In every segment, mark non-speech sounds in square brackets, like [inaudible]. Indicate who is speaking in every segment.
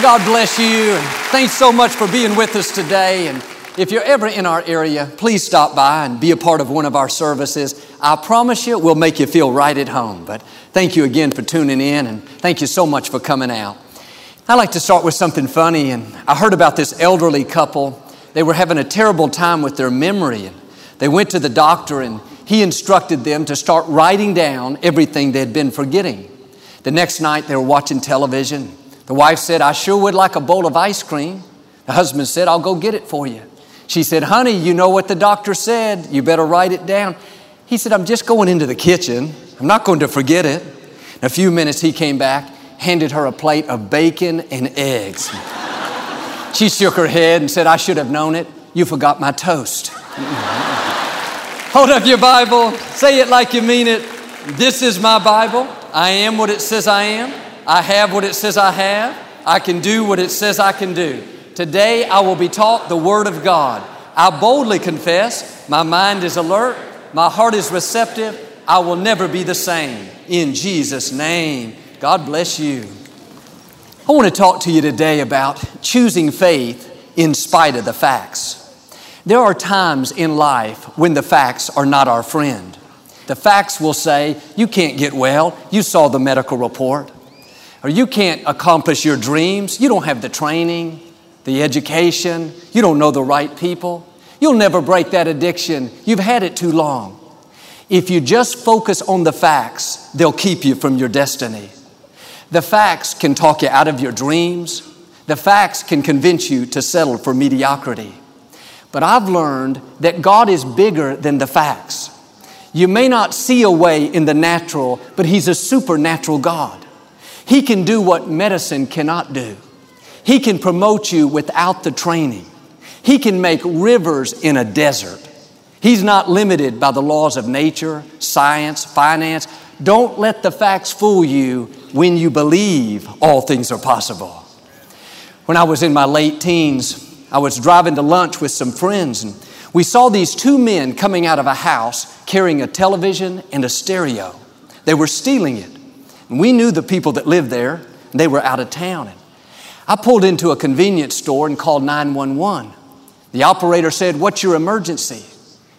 Speaker 1: Well, God bless you, and thanks so much for being with us today. And if you're ever in our area, please stop by and be a part of one of our services. I promise you, we'll make you feel right at home. But thank you again for tuning in, and thank you so much for coming out. I like to start with something funny, and I heard about this elderly couple. They were having a terrible time with their memory, and they went to the doctor, and he instructed them to start writing down everything they had been forgetting. The next night, they were watching television. The wife said, I sure would like a bowl of ice cream. The husband said, I'll go get it for you. She said, Honey, you know what the doctor said. You better write it down. He said, I'm just going into the kitchen. I'm not going to forget it. In a few minutes, he came back, handed her a plate of bacon and eggs. [laughs] she shook her head and said, I should have known it. You forgot my toast. [laughs] Hold up your Bible, say it like you mean it. This is my Bible. I am what it says I am. I have what it says I have. I can do what it says I can do. Today I will be taught the Word of God. I boldly confess, my mind is alert, my heart is receptive. I will never be the same. In Jesus' name, God bless you. I want to talk to you today about choosing faith in spite of the facts. There are times in life when the facts are not our friend. The facts will say, You can't get well. You saw the medical report or you can't accomplish your dreams, you don't have the training, the education, you don't know the right people, you'll never break that addiction, you've had it too long. If you just focus on the facts, they'll keep you from your destiny. The facts can talk you out of your dreams. The facts can convince you to settle for mediocrity. But I've learned that God is bigger than the facts. You may not see a way in the natural, but He's a supernatural God. He can do what medicine cannot do. He can promote you without the training. He can make rivers in a desert. He's not limited by the laws of nature, science, finance. Don't let the facts fool you when you believe all things are possible. When I was in my late teens, I was driving to lunch with some friends and we saw these two men coming out of a house carrying a television and a stereo. They were stealing it. We knew the people that lived there, they were out of town. I pulled into a convenience store and called 911. The operator said, What's your emergency?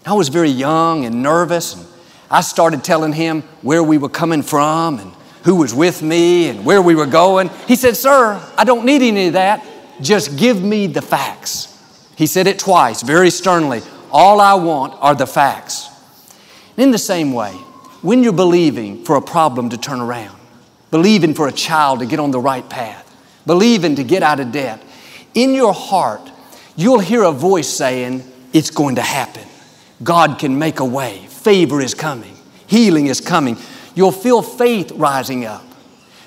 Speaker 1: I was very young and nervous, and I started telling him where we were coming from and who was with me and where we were going. He said, Sir, I don't need any of that. Just give me the facts. He said it twice, very sternly. All I want are the facts. In the same way, when you're believing for a problem to turn around, believing for a child to get on the right path, believing to get out of debt. In your heart, you'll hear a voice saying, It's going to happen. God can make a way. Favor is coming. Healing is coming. You'll feel faith rising up.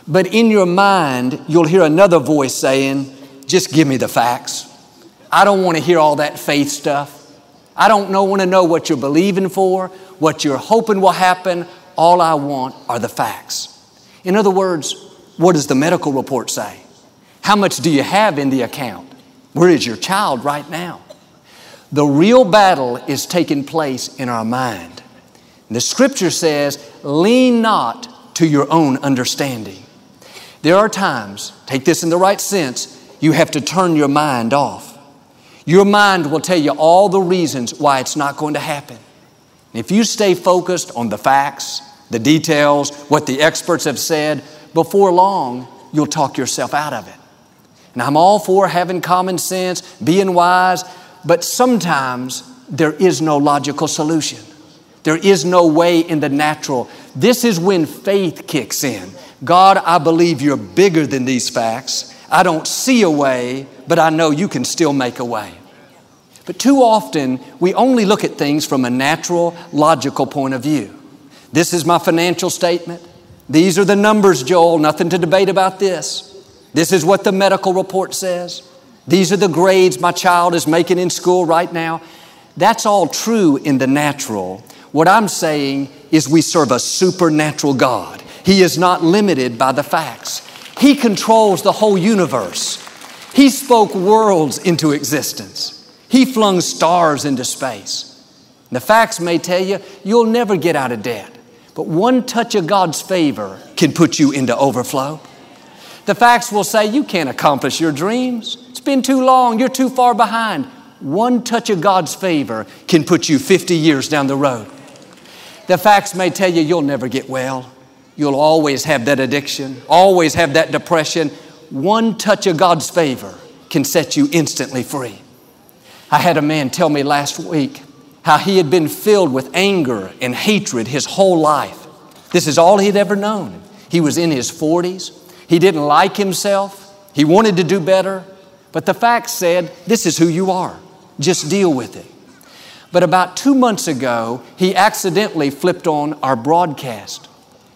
Speaker 1: But in your mind, you'll hear another voice saying, Just give me the facts. I don't want to hear all that faith stuff. I don't know, want to know what you're believing for, what you're hoping will happen. All I want are the facts. In other words, what does the medical report say? How much do you have in the account? Where is your child right now? The real battle is taking place in our mind. The scripture says, lean not to your own understanding. There are times, take this in the right sense, you have to turn your mind off. Your mind will tell you all the reasons why it's not going to happen. If you stay focused on the facts, the details, what the experts have said, before long, you'll talk yourself out of it. And I'm all for having common sense, being wise, but sometimes there is no logical solution. There is no way in the natural. This is when faith kicks in. God, I believe you're bigger than these facts. I don't see a way, but I know you can still make a way. But too often, we only look at things from a natural, logical point of view. This is my financial statement. These are the numbers, Joel. Nothing to debate about this. This is what the medical report says. These are the grades my child is making in school right now. That's all true in the natural. What I'm saying is we serve a supernatural God. He is not limited by the facts. He controls the whole universe. He spoke worlds into existence. He flung stars into space. The facts may tell you you'll never get out of debt, but one touch of God's favor can put you into overflow. The facts will say you can't accomplish your dreams. It's been too long, you're too far behind. One touch of God's favor can put you 50 years down the road. The facts may tell you you'll never get well. You'll always have that addiction, always have that depression. One touch of God's favor can set you instantly free. I had a man tell me last week how he had been filled with anger and hatred his whole life. This is all he'd ever known. He was in his 40s. He didn't like himself. He wanted to do better. But the facts said, This is who you are. Just deal with it. But about two months ago, he accidentally flipped on our broadcast.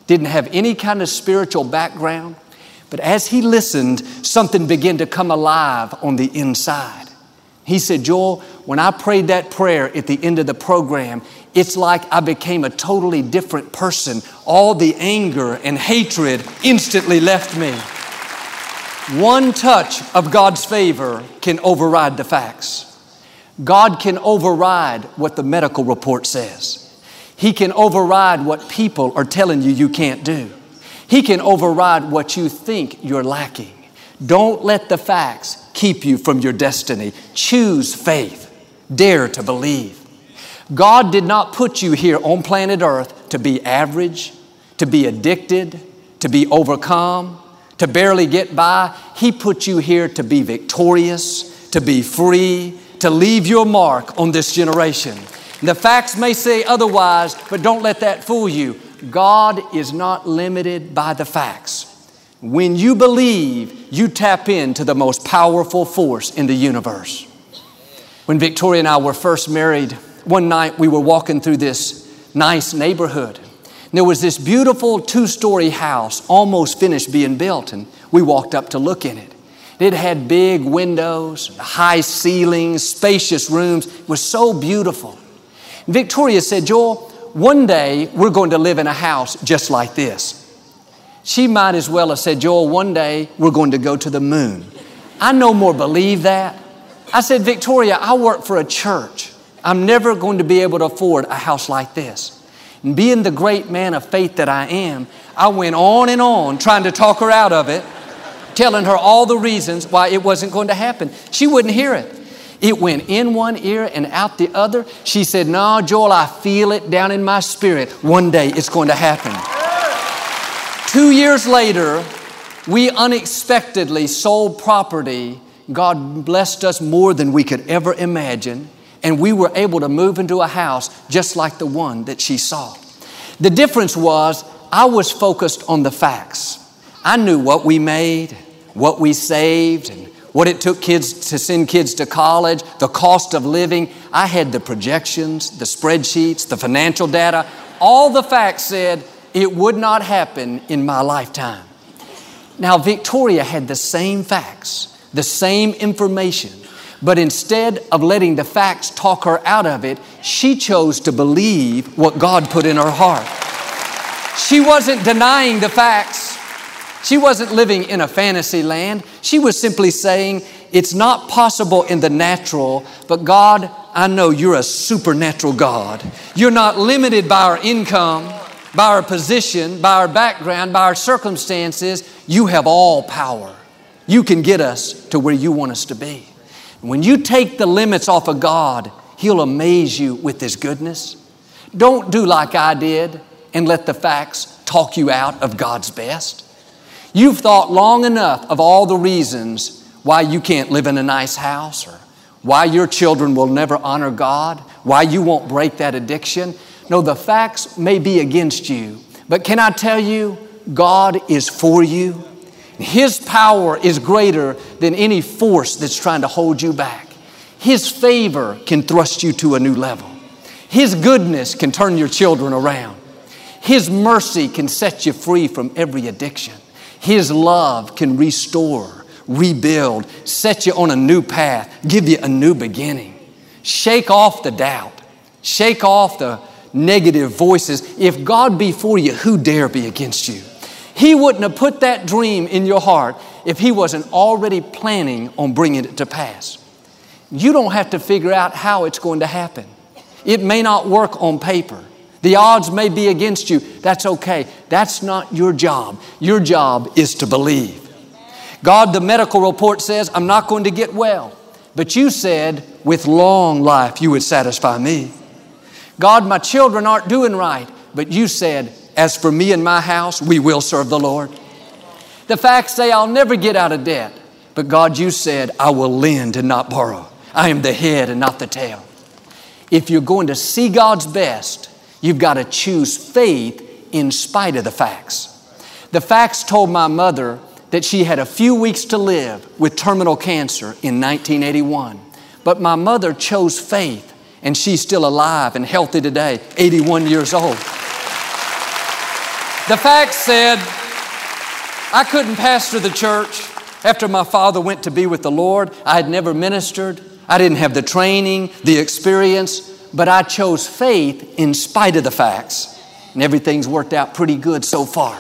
Speaker 1: Didn't have any kind of spiritual background. But as he listened, something began to come alive on the inside. He said, Joel, when I prayed that prayer at the end of the program, it's like I became a totally different person. All the anger and hatred instantly left me. One touch of God's favor can override the facts. God can override what the medical report says. He can override what people are telling you you can't do. He can override what you think you're lacking. Don't let the facts keep you from your destiny. Choose faith. Dare to believe. God did not put you here on planet Earth to be average, to be addicted, to be overcome, to barely get by. He put you here to be victorious, to be free, to leave your mark on this generation. The facts may say otherwise, but don't let that fool you. God is not limited by the facts. When you believe, you tap into the most powerful force in the universe. When Victoria and I were first married, one night we were walking through this nice neighborhood. There was this beautiful two story house almost finished being built, and we walked up to look in it. It had big windows, high ceilings, spacious rooms. It was so beautiful. Victoria said, Joel, one day we're going to live in a house just like this. She might as well have said, Joel, one day we're going to go to the moon. I no more believe that. I said, Victoria, I work for a church. I'm never going to be able to afford a house like this. And being the great man of faith that I am, I went on and on trying to talk her out of it telling her all the reasons why it wasn't going to happen. She wouldn't hear it. It went in one ear and out the other. She said, No, Joel, I feel it down in my spirit. One day it's going to happen. Two years later, we unexpectedly sold property. God blessed us more than we could ever imagine. And we were able to move into a house just like the one that she saw. The difference was I was focused on the facts. I knew what we made, what we saved and what it took kids to send kids to college, the cost of living. I had the projections, the spreadsheets, the financial data. All the facts said it would not happen in my lifetime. Now, Victoria had the same facts, the same information, but instead of letting the facts talk her out of it, she chose to believe what God put in her heart. She wasn't denying the facts. She wasn't living in a fantasy land. She was simply saying, It's not possible in the natural, but God, I know you're a supernatural God. You're not limited by our income, by our position, by our background, by our circumstances. You have all power. You can get us to where you want us to be. When you take the limits off of God, He'll amaze you with His goodness. Don't do like I did and let the facts talk you out of God's best. You've thought long enough of all the reasons why you can't live in a nice house or why your children will never honor God, why you won't break that addiction. No, the facts may be against you, but can I tell you, God is for you. His power is greater than any force that's trying to hold you back. His favor can thrust you to a new level. His goodness can turn your children around. His mercy can set you free from every addiction. His love can restore, rebuild, set you on a new path, give you a new beginning. Shake off the doubt, shake off the negative voices. If God be for you, who dare be against you? He wouldn't have put that dream in your heart if He wasn't already planning on bringing it to pass. You don't have to figure out how it's going to happen. It may not work on paper. The odds may be against you. That's okay. That's not your job. Your job is to believe. God, the medical report says, I'm not going to get well. But you said, with long life, you would satisfy me. God, my children aren't doing right. But you said, as for me and my house, we will serve the Lord. The facts say, I'll never get out of debt. But God, you said, I will lend and not borrow. I am the head and not the tail. If you're going to see God's best, you've got to choose faith in spite of the facts. The facts told my mother that she had a few weeks to live with terminal cancer in 1981. But my mother chose faith, and she's still alive and healthy today, 81 years old. The facts said I couldn't pastor the church after my father went to be with the Lord. I had never ministered. I didn't have the training, the experience, but I chose faith in spite of the facts. And everything's worked out pretty good so far.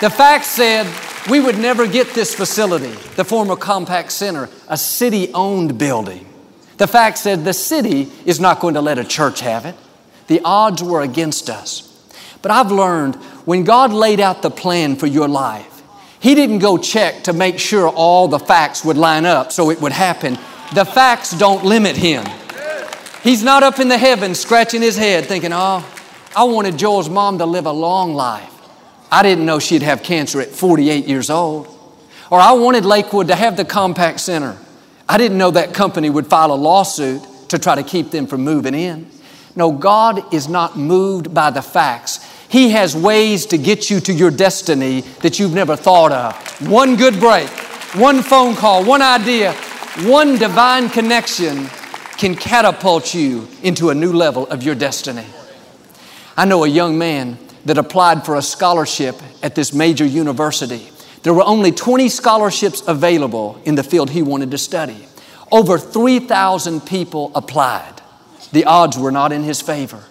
Speaker 1: The facts said we would never get this facility, the former Compaq Center, a city owned building. The fact said the city is not going to let a church have it. The odds were against us. But I've learned when God laid out the plan for your life, He didn't go check to make sure all the facts would line up so it would happen. The facts don't limit him. He's not up in the heavens scratching his head thinking, oh, I wanted Joel's mom to live a long life. I didn't know she'd have cancer at 48 years old. Or I wanted Lakewood to have the Compaq Center. I didn't know that company would file a lawsuit to try to keep them from moving in. No, God is not moved by the facts. He has ways to get you to your destiny that you've never thought of. One good break, one phone call, one idea, one divine connection can catapult you into a new level of your destiny. I know a young man that applied for a scholarship at this major university. There were only 20 scholarships available in the field he wanted to study. Over 3,000 people applied. The odds were not in his favor.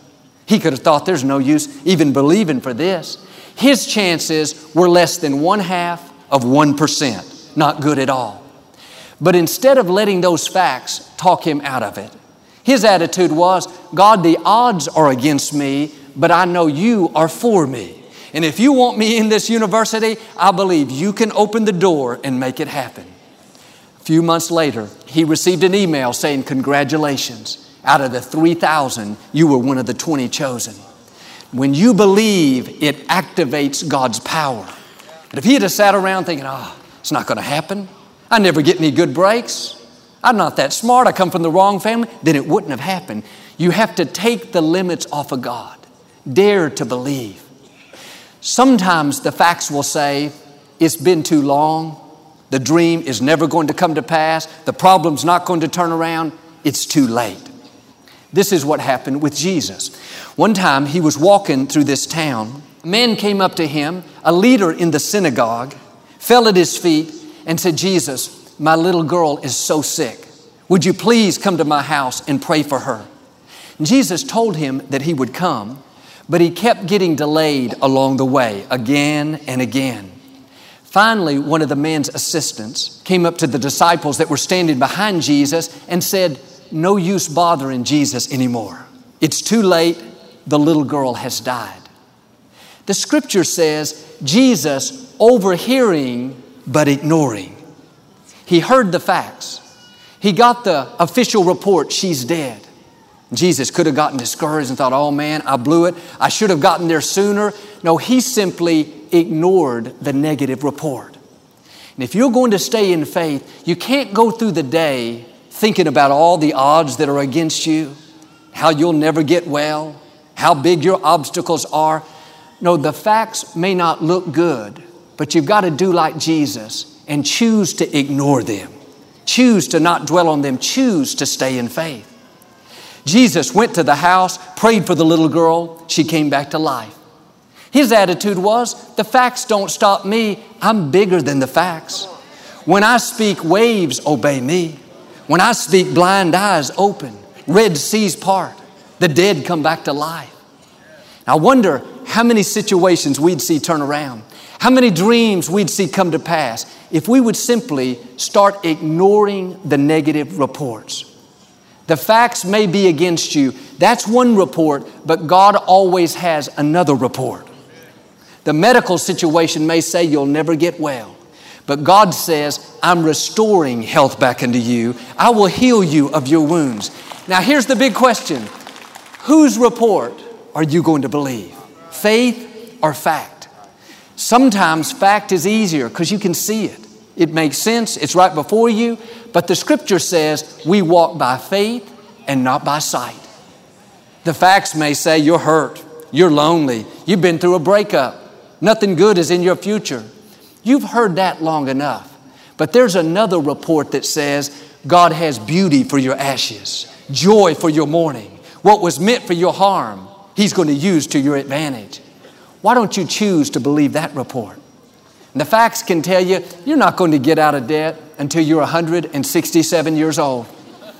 Speaker 1: He could have thought there's no use even believing for this. His chances were less than one half of 1%. Not good at all. But instead of letting those facts talk him out of it, his attitude was God, the odds are against me, but I know you are for me. And if you want me in this university, I believe you can open the door and make it happen. A few months later, he received an email saying, Congratulations. Out of the 3,000, you were one of the 20 chosen. When you believe, it activates God's power. But if he had just sat around thinking, oh, it's not going to happen, I never get any good breaks. I'm not that smart. I come from the wrong family. Then it wouldn't have happened. You have to take the limits off of God. Dare to believe. Sometimes the facts will say, it's been too long. The dream is never going to come to pass. The problem's not going to turn around. It's too late. This is what happened with Jesus. One time he was walking through this town. A man came up to him, a leader in the synagogue, fell at his feet, and said, Jesus, my little girl is so sick. Would you please come to my house and pray for her? Jesus told him that he would come, but he kept getting delayed along the way again and again. Finally, one of the man's assistants came up to the disciples that were standing behind Jesus and said, No use bothering Jesus anymore. It's too late. The little girl has died. The scripture says Jesus, overhearing but ignoring. He heard the facts. He got the official report, she's dead. Jesus could have gotten discouraged and thought, oh man, I blew it. I should have gotten there sooner. No, he simply ignored the negative report. And if you're going to stay in faith, you can't go through the day thinking about all the odds that are against you, how you'll never get well, how big your obstacles are. No, the facts may not look good, but you've got to do like Jesus and choose to ignore them. Choose to not dwell on them. Choose to stay in faith. Jesus went to the house, prayed for the little girl. She came back to life. His attitude was the facts don't stop me. I'm bigger than the facts. When I speak, waves obey me. When I speak, blind eyes open, red seas part, the dead come back to life. I wonder how many situations we'd see turn around, how many dreams we'd see come to pass if we would simply start ignoring the negative reports. The facts may be against you. That's one report, but God always has another report. The medical situation may say you'll never get well, but God says, I'm restoring health back into you. I will heal you of your wounds. Now, here's the big question Whose report are you going to believe? Faith or fact? Sometimes fact is easier because you can see it. It makes sense, it's right before you, but the scripture says we walk by faith and not by sight. The facts may say you're hurt, you're lonely, you've been through a breakup, nothing good is in your future. You've heard that long enough. But there's another report that says God has beauty for your ashes, joy for your mourning. What was meant for your harm, He's going to use to your advantage. Why don't you choose to believe that report? And the facts can tell you you're not going to get out of debt until you're 167 years old.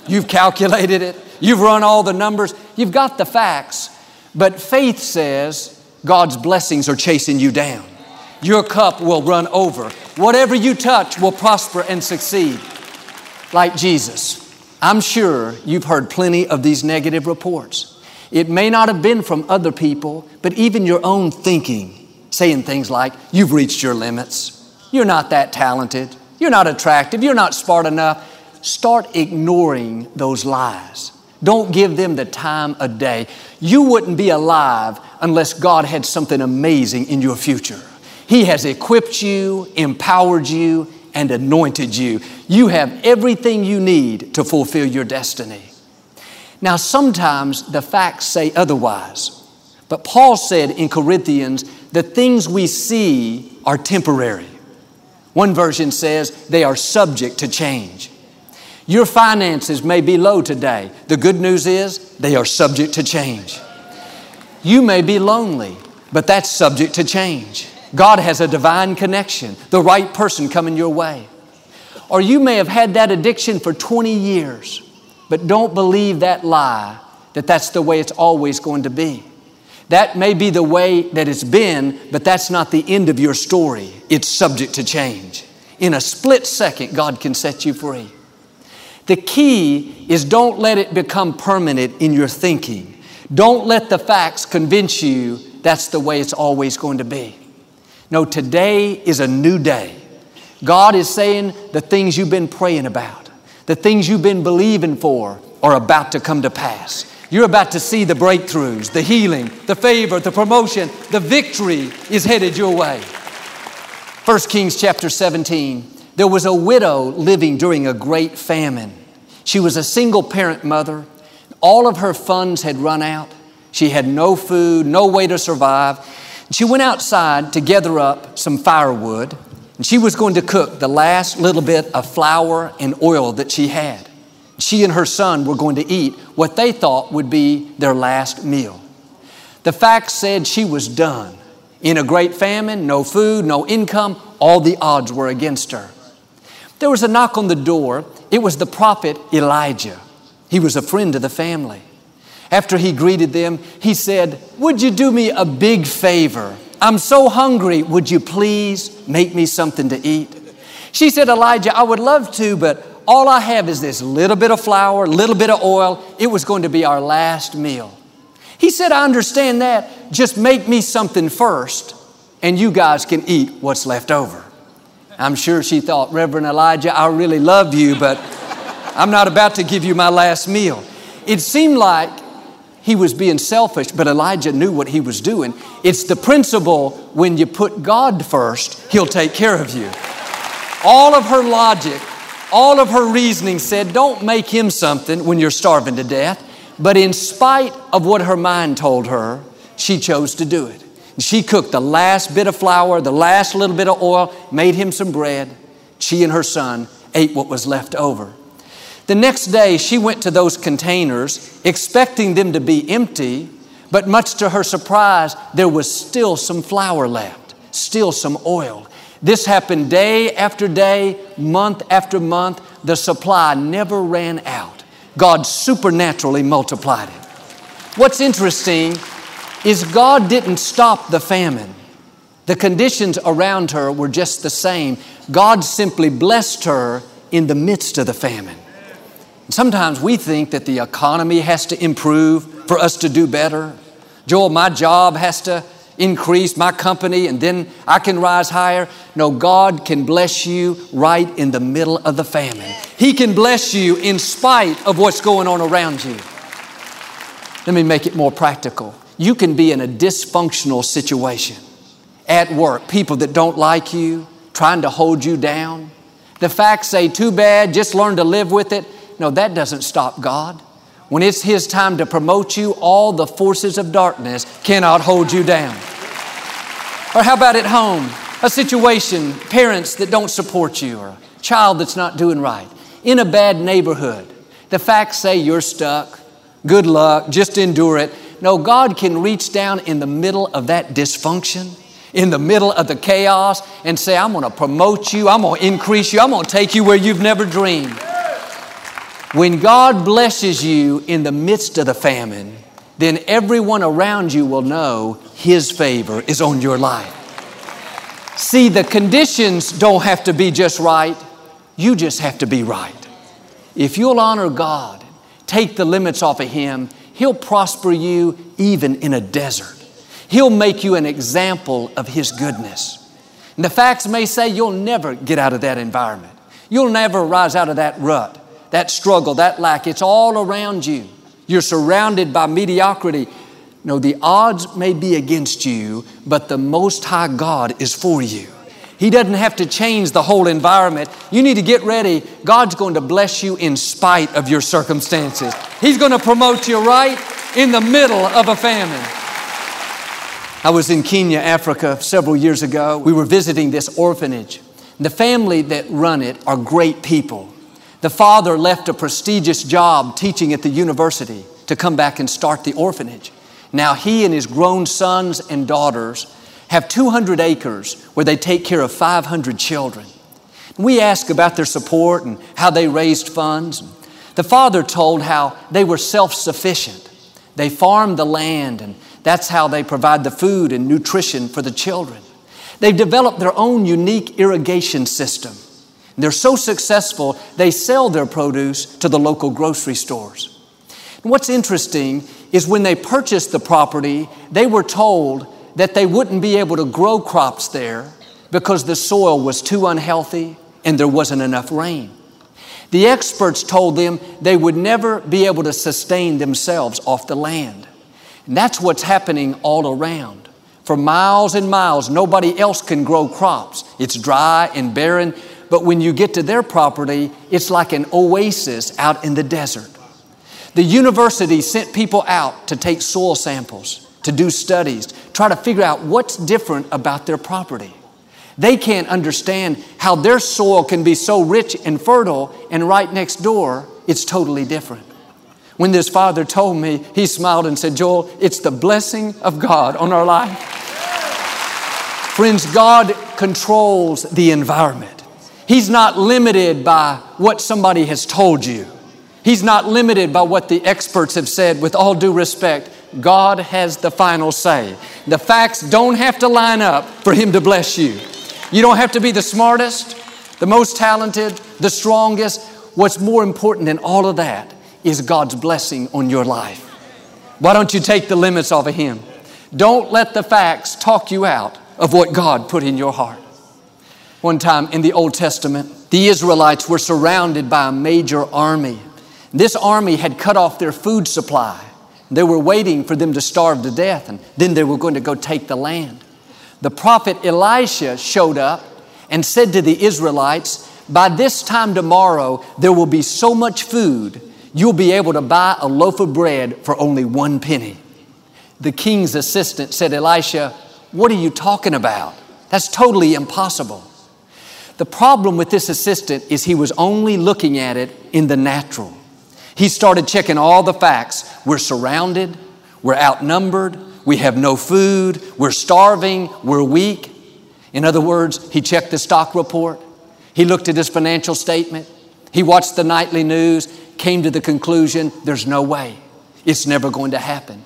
Speaker 1: You've calculated it, you've run all the numbers, you've got the facts. But faith says God's blessings are chasing you down. Your cup will run over. Whatever you touch will prosper and succeed. Like Jesus. I'm sure you've heard plenty of these negative reports. It may not have been from other people, but even your own thinking, saying things like, You've reached your limits. You're not that talented. You're not attractive. You're not smart enough. Start ignoring those lies. Don't give them the time of day. You wouldn't be alive unless God had something amazing in your future. He has equipped you, empowered you, and anointed you. You have everything you need to fulfill your destiny. Now, sometimes the facts say otherwise. But Paul said in Corinthians, the things we see are temporary. One version says they are subject to change. Your finances may be low today. The good news is they are subject to change. You may be lonely, but that's subject to change. God has a divine connection, the right person coming your way. Or you may have had that addiction for 20 years, but don't believe that lie that that's the way it's always going to be. That may be the way that it's been, but that's not the end of your story. It's subject to change. In a split second, God can set you free. The key is don't let it become permanent in your thinking. Don't let the facts convince you that's the way it's always going to be. No, today is a new day. God is saying the things you've been praying about, the things you've been believing for are about to come to pass. You're about to see the breakthroughs, the healing, the favor, the promotion, the victory is headed your way. 1 Kings chapter 17. There was a widow living during a great famine. She was a single parent mother. All of her funds had run out. She had no food, no way to survive. She went outside to gather up some firewood, and she was going to cook the last little bit of flour and oil that she had. She and her son were going to eat what they thought would be their last meal. The facts said she was done. In a great famine, no food, no income, all the odds were against her. There was a knock on the door. It was the prophet Elijah. He was a friend of the family. After he greeted them, he said, Would you do me a big favor? I'm so hungry. Would you please make me something to eat? She said, Elijah, I would love to, but all I have is this little bit of flour, little bit of oil. It was going to be our last meal. He said, I understand that. Just make me something first, and you guys can eat what's left over. I'm sure she thought, Reverend Elijah, I really love you, but I'm not about to give you my last meal. It seemed like he was being selfish, but Elijah knew what he was doing. It's the principle when you put God first, he'll take care of you. All of her logic, all of her reasoning said, don't make him something when you're starving to death. But in spite of what her mind told her, she chose to do it. She cooked the last bit of flour, the last little bit of oil, made him some bread. She and her son ate what was left over. The next day, she went to those containers, expecting them to be empty, but much to her surprise, there was still some flour left, still some oil. This happened day after day, month after month. The supply never ran out. God supernaturally multiplied it. What's interesting is God didn't stop the famine. The conditions around her were just the same. God simply blessed her in the midst of the famine. Sometimes we think that the economy has to improve for us to do better. Joel, my job has to increase, my company, and then I can rise higher. No, God can bless you right in the middle of the famine. He can bless you in spite of what's going on around you. Let me make it more practical. You can be in a dysfunctional situation at work, people that don't like you, trying to hold you down. The facts say, too bad, just learn to live with it. No, that doesn't stop God. When it's His time to promote you, all the forces of darkness cannot hold you down. Or how about at home? A situation, parents that don't support you, or a child that's not doing right, in a bad neighborhood. The facts say you're stuck. Good luck, just endure it. No, God can reach down in the middle of that dysfunction, in the middle of the chaos, and say, I'm to promote you, I'm to increase you, I'm to take you where you've never dreamed. When God blesses you in the midst of the famine, then everyone around you will know His favor is on your life. See, the conditions don't have to be just right, you just have to be right. If you'll honor God, take the limits off of Him, He'll prosper you even in a desert. He'll make you an example of His goodness. And the facts may say you'll never get out of that environment. You'll never rise out of that rut, that struggle, that lack. It's all around you. You're surrounded by mediocrity. No, the odds may be against you, but the Most High God is for you. He doesn't have to change the whole environment. You need to get ready. God's going to bless you in spite of your circumstances. He's going to promote you right in the middle of a famine. I was in Kenya, Africa several years ago. We were visiting this orphanage. The family that run it are great people. The father left a prestigious job teaching at the university to come back and start the orphanage. Now he and his grown sons and daughters have 200 acres where they take care of 500 children. We asked about their support and how they raised funds. The father told how they were self sufficient. They farm the land, and that's how they provide the food and nutrition for the children. They've developed their own unique irrigation system. They're so successful, they sell their produce to the local grocery stores. And what's interesting is when they purchased the property, they were told that they wouldn't be able to grow crops there because the soil was too unhealthy and there wasn't enough rain. The experts told them they would never be able to sustain themselves off the land. And that's what's happening all around. For miles and miles, nobody else can grow crops. It's dry and barren, but when you get to their property, it's like an oasis out in the desert. The university sent people out to take soil samples, to do studies, try to figure out what's different about their property. They can't understand how their soil can be so rich and fertile, and right next door, it's totally different. When this father told me, he smiled and said, Joel, it's the blessing of God on our life. Friends, God controls the environment. He's not limited by what somebody has told you. He's not limited by what the experts have said. With all due respect, God has the final say. The facts don't have to line up for Him to bless you. You don't have to be the smartest, the most talented, the strongest. What's more important than all of that is God's blessing on your life. Why don't you take the limits off of Him? Don't let the facts talk you out of what God put in your heart. One time in the Old Testament, the Israelites were surrounded by a major army. This army had cut off their food supply. They were waiting for them to starve to death, and then they were going to go take the land. The prophet Elisha showed up and said to the Israelites, By this time tomorrow, there will be so much food, you'll be able to buy a loaf of bread for only one penny. The king's assistant said, Elisha, what are you talking about? That's totally impossible. The problem with this assistant is he was only looking at it in the natural. He started checking all the facts. We're surrounded, we're outnumbered, we have no food, we're starving, we're weak. In other words, he checked the stock report, he looked at his financial statement, he watched the nightly news, came to the conclusion there's no way. It's never going to happen.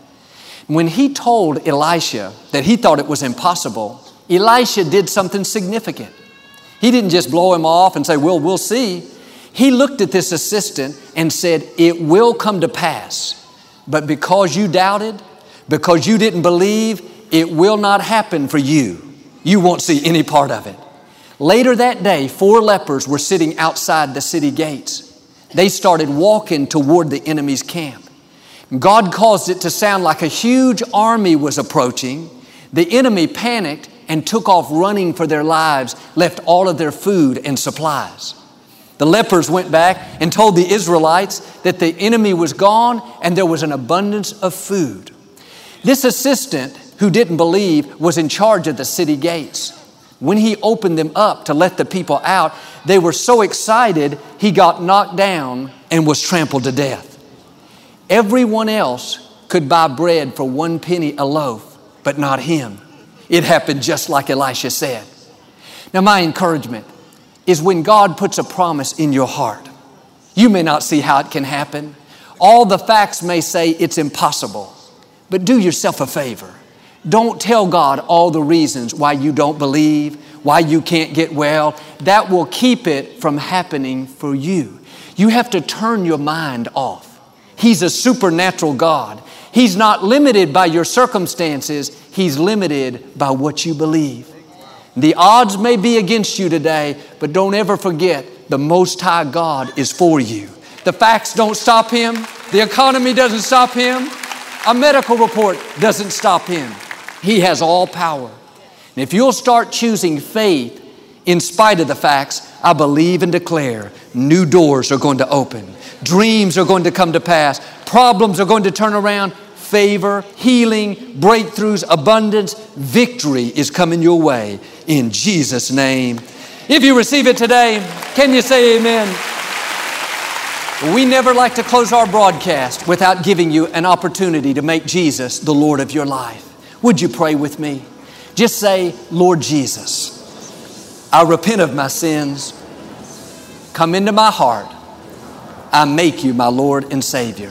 Speaker 1: When he told Elisha that he thought it was impossible, Elisha did something significant. He didn't just blow him off and say, Well, we'll see. He looked at this assistant and said, It will come to pass. But because you doubted, because you didn't believe, it will not happen for you. You won't see any part of it. Later that day, four lepers were sitting outside the city gates. They started walking toward the enemy's camp. God caused it to sound like a huge army was approaching. The enemy panicked and took off running for their lives, left all of their food and supplies. The lepers went back and told the Israelites that the enemy was gone and there was an abundance of food. This assistant, who didn't believe, was in charge of the city gates. When he opened them up to let the people out, they were so excited he got knocked down and was trampled to death. Everyone else could buy bread for one penny a loaf, but not him. It happened just like Elisha said. Now, my encouragement is when God puts a promise in your heart, you may not see how it can happen. All the facts may say it's impossible, but do yourself a favor. Don't tell God all the reasons why you don't believe, why you can't get well. That will keep it from happening for you. You have to turn your mind off. He's a supernatural God. He's not limited by your circumstances, He's limited by what you believe. The odds may be against you today, but don't ever forget the Most High God is for you. The facts don't stop Him, the economy doesn't stop Him, a medical report doesn't stop Him. He has all power. And if you'll start choosing faith in spite of the facts, I believe and declare new doors are going to open. Dreams are going to come to pass. Problems are going to turn around. Favor, healing, breakthroughs, abundance, victory is coming your way in Jesus' name. If you receive it today, can you say amen? We never like to close our broadcast without giving you an opportunity to make Jesus the Lord of your life. Would you pray with me? Just say, Lord Jesus, I repent of my sins. Come into my heart I make you my Lord and Savior.